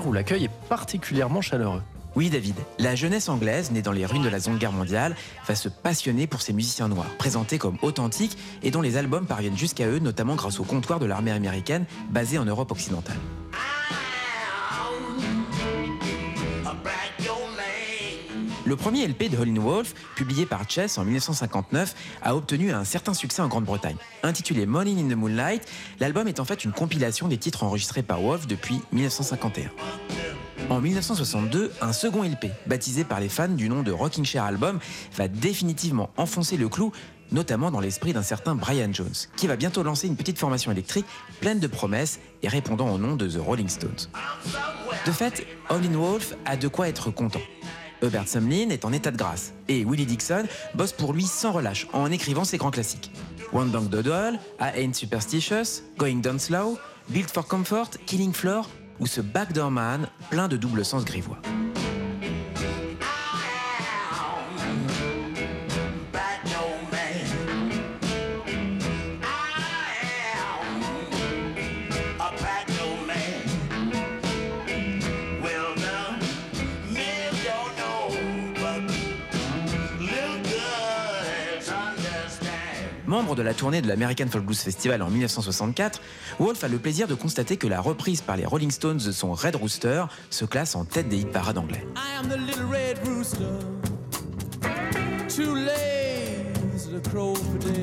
Où l'accueil est particulièrement chaleureux.
Oui, David, la jeunesse anglaise, née dans les ruines de la Seconde Guerre mondiale, va se passionner pour ces musiciens noirs, présentés comme authentiques et dont les albums parviennent jusqu'à eux, notamment grâce au comptoir de l'armée américaine basé en Europe occidentale. Le premier LP de Howlin' Wolf, publié par Chess en 1959, a obtenu un certain succès en Grande-Bretagne. Intitulé Morning in the Moonlight, l'album est en fait une compilation des titres enregistrés par Wolf depuis 1951. En 1962, un second LP, baptisé par les fans du nom de Rocking Chair Album, va définitivement enfoncer le clou, notamment dans l'esprit d'un certain Brian Jones, qui va bientôt lancer une petite formation électrique pleine de promesses et répondant au nom de The Rolling Stones. De fait, Howlin' Wolf a de quoi être content. Hubert Sumlin est en état de grâce et Willie Dixon bosse pour lui sans relâche en écrivant ses grands classiques. One Bank Doddle, I Ain't Superstitious, Going Down Slow, Built for Comfort, Killing Floor ou ce Backdoor Man plein de double sens grivois. Membre de la tournée de l'American Folk Blues Festival en 1964, Wolf a le plaisir de constater que la reprise par les Rolling Stones de son Red Rooster se classe en tête des hit parades anglais.
I am the little red rooster. Too lazy to crow for day.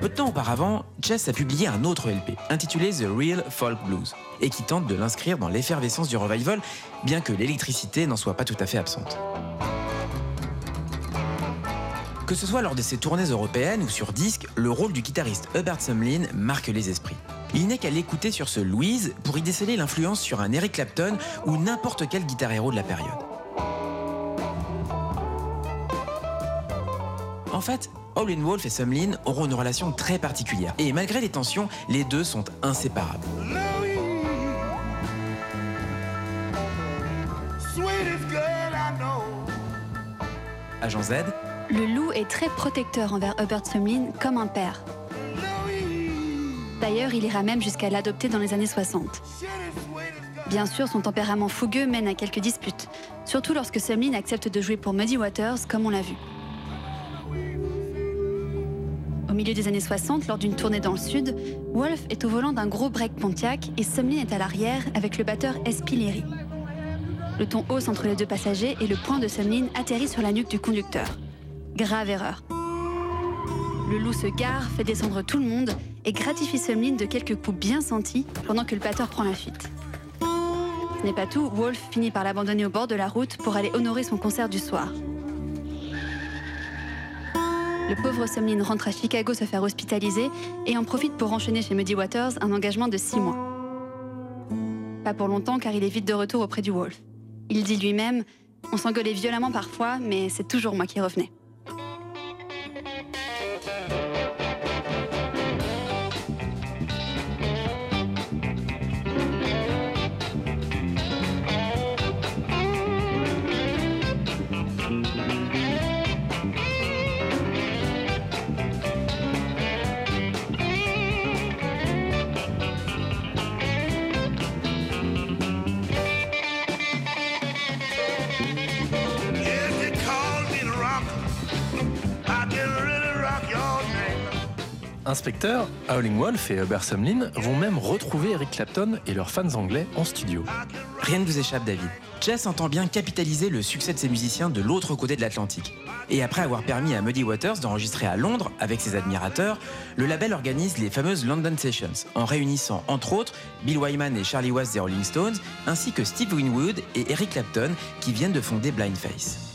Peu de temps auparavant, Chess a publié un autre LP, intitulé The Real Folk Blues, et qui tente de l'inscrire dans l'effervescence du revival, bien que l'électricité n'en soit pas tout à fait absente. Que ce soit lors de ses tournées européennes ou sur disque, le rôle du guitariste Hubert Sumlin marque les esprits. Il n'est qu'à l'écouter sur ce Louise pour y déceler l'influence sur un Eric Clapton ou n'importe quel guitar héros de la période. En fait, Howlin' Wolf et Sumlin auront une relation très particulière, et malgré les tensions, les deux sont inséparables. Agent Z,
Le loup est très protecteur envers Hubert Sumlin comme un père. D'ailleurs, il ira même jusqu'à l'adopter dans les années 60. Bien sûr, son tempérament fougueux mène à quelques disputes, surtout lorsque Sumlin accepte de jouer pour Muddy Waters, comme on l'a vu. Au milieu des années 60, lors d'une tournée dans le sud, Wolf est au volant d'un gros break Pontiac et Sumlin est à l'arrière avec le batteur S.P. Leary. Le ton hausse entre les deux passagers et le poing de Sumlin atterrit sur la nuque du conducteur. Grave erreur. Le loup se gare, fait descendre tout le monde et gratifie Sumlin de quelques coups bien sentis pendant que le batteur prend la fuite. Ce n'est pas tout, Wolf finit par l'abandonner au bord de la route pour aller honorer son concert du soir. Le pauvre Sumlin rentre à Chicago se faire hospitaliser et en profite pour enchaîner chez Muddy Waters un engagement de six mois. Pas pour longtemps car il est vite de retour auprès du Wolf. Il dit lui-même On s'engueulait violemment parfois, mais c'est toujours moi qui revenais.
Inspecteur, Howling Wolf et Hubert Sumlin vont même retrouver Eric Clapton et leurs fans anglais en studio.
Rien ne vous échappe, David. Chess entend bien capitaliser le succès de ses musiciens de l'autre côté de l'Atlantique. Et après avoir permis à Muddy Waters d'enregistrer à Londres avec ses admirateurs, le label organise les fameuses London Sessions, en réunissant entre autres Bill Wyman et Charlie Watts des Rolling Stones, ainsi que Steve Winwood et Eric Clapton qui viennent de fonder Blindface.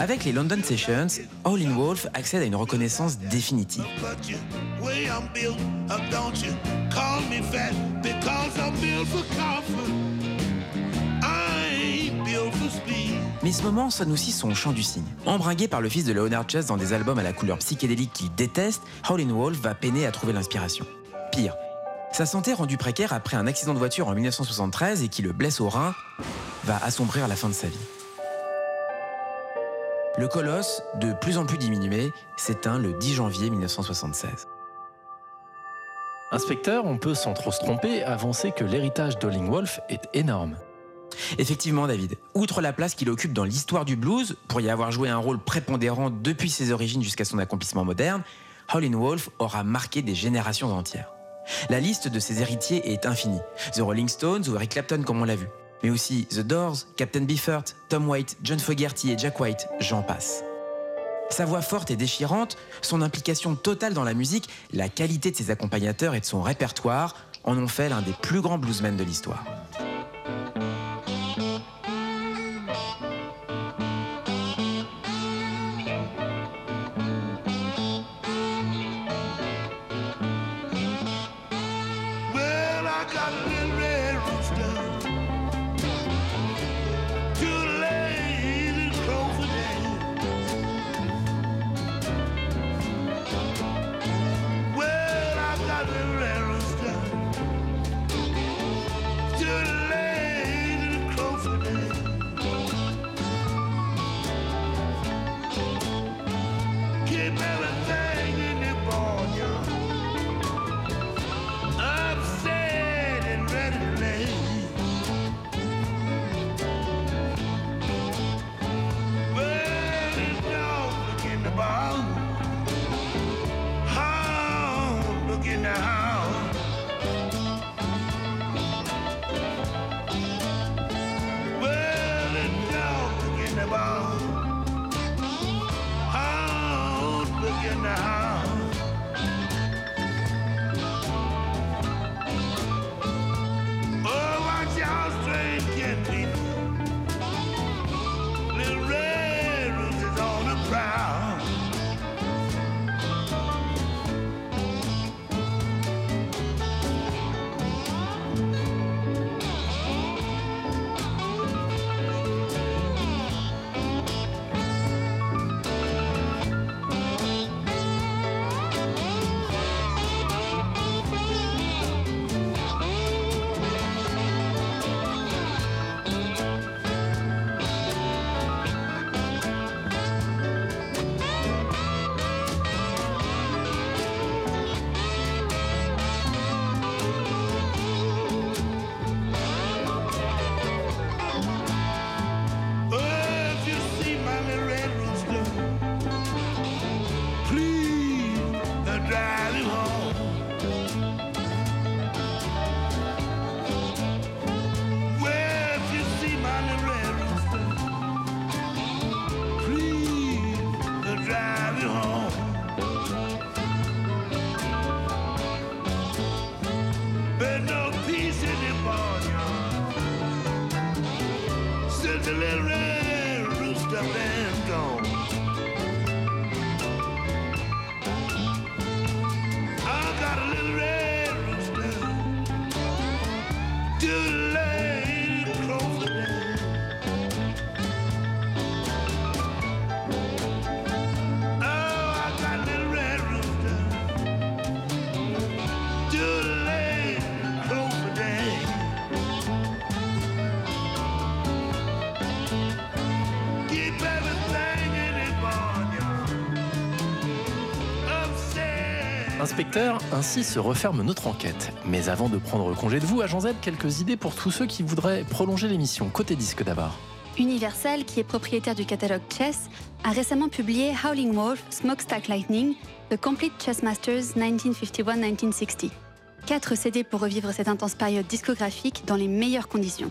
Avec les London Sessions, Howlin' Wolf accède à une reconnaissance définitive. Mais ce moment sonne aussi son chant du cygne. Embringué par le fils de Leonard Chess dans des albums à la couleur psychédélique qu'il déteste, Howlin' Wolf va peiner à trouver l'inspiration. Pire, sa santé rendue précaire après un accident de voiture en 1973 et qui le blesse au rein, va assombrir la fin de sa vie. Le colosse, de plus en plus diminué, s'éteint le 10 janvier 1976.
Inspecteur, on peut sans trop se tromper avancer que l'héritage d'Olling Wolf est énorme.
Effectivement, David. Outre la place qu'il occupe dans l'histoire du blues, pour y avoir joué un rôle prépondérant depuis ses origines jusqu'à son accomplissement moderne, Howlin' Wolf aura marqué des générations entières. La liste de ses héritiers est infinie. The Rolling Stones ou Eric Clapton, comme on l'a vu. Mais aussi The Doors, Captain Beefheart, Tom Waite, John Fogerty et Jack White, j'en passe. Sa voix forte et déchirante, son implication totale dans la musique, la qualité de ses accompagnateurs et de son répertoire en ont fait l'un des plus grands bluesmen de l'histoire.
Ainsi se referme notre enquête. Mais avant de prendre congé de vous, Agent Z, quelques idées pour tous ceux qui voudraient prolonger l'émission. Côté disque d'abord.
Universal, qui est propriétaire du catalogue Chess, a récemment publié Howling Wolf, Smokestack Lightning, The Complete Chess Masters 1951-1960. 4 CD pour revivre cette intense période discographique dans les meilleures conditions.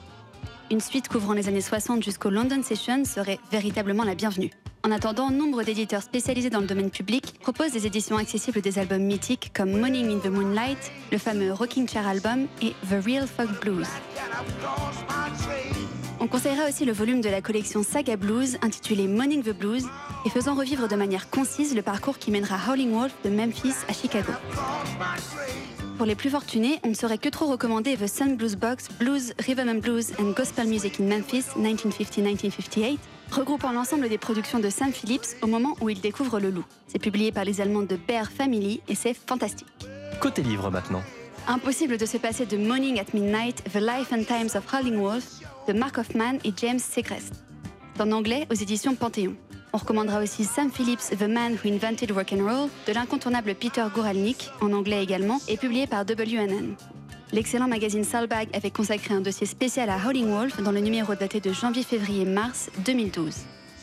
Une suite couvrant les années 60 jusqu'au London Session serait véritablement la bienvenue. En attendant, nombre d'éditeurs spécialisés dans le domaine public proposent des éditions accessibles des albums mythiques comme Morning in the Moonlight, le fameux Rocking Chair Album et The Real Folk Blues. On conseillera aussi le volume de la collection Saga Blues intitulé Morning the Blues et faisant revivre de manière concise le parcours qui mènera Howling Wolf de Memphis à Chicago. Pour les plus fortunés, on ne saurait que trop recommander The Sun Blues Box, Blues, Rhythm and Blues and Gospel Music in Memphis 1950-1958, regroupant l'ensemble des productions de Sam Phillips au moment où il découvre le loup. C'est publié par les Allemands de Bear Family et c'est fantastique.
Côté livre maintenant.
Impossible de se passer de Morning at Midnight, The Life and Times of Howling Wolf de Mark Hoffman et James Segrest. En anglais aux éditions Panthéon. On recommandera aussi Sam Phillips, The Man Who Invented Rock and Roll, de l'incontournable Peter Guralnick, en anglais également, et publié par WNN. L'excellent magazine Soulbag avait consacré un dossier spécial à Howling Wolf dans le numéro daté de janvier-février-mars 2012.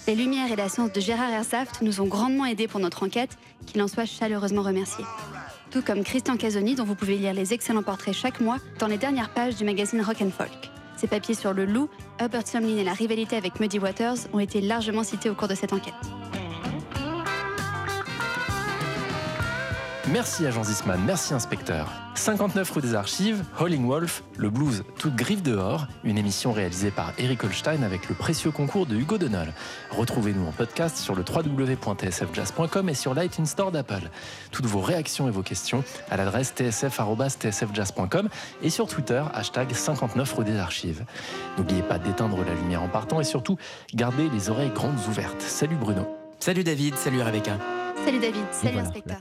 Les lumières et la science de Gérard Ersaft nous ont grandement aidés pour notre enquête, qu'il en soit chaleureusement remercié. Tout comme Christian Casoni, dont vous pouvez lire les excellents portraits chaque mois dans les dernières pages du magazine Rock and Folk. Ses papiers sur le loup, Herbert Sumlin et la rivalité avec Muddy Waters ont été largement cités au cours de cette enquête.
Merci agent Zisman, merci inspecteur. 59 rue des Archives, Howling Wolf, le blues toute griffe dehors, une émission réalisée par Eric Holstein avec le précieux concours de Hugo Denol. Retrouvez-nous en podcast sur le www.tsfjazz.com et sur l'iTunes Store d'Apple. Toutes vos réactions et vos questions à l'adresse tsf.tsfjazz.com et sur Twitter, hashtag 59 rue des Archives. N'oubliez pas d'éteindre la lumière en partant et surtout, gardez les oreilles grandes ouvertes. Salut Bruno.
Salut David, salut Rebecca.
Salut David, salut
voilà,
inspecteur.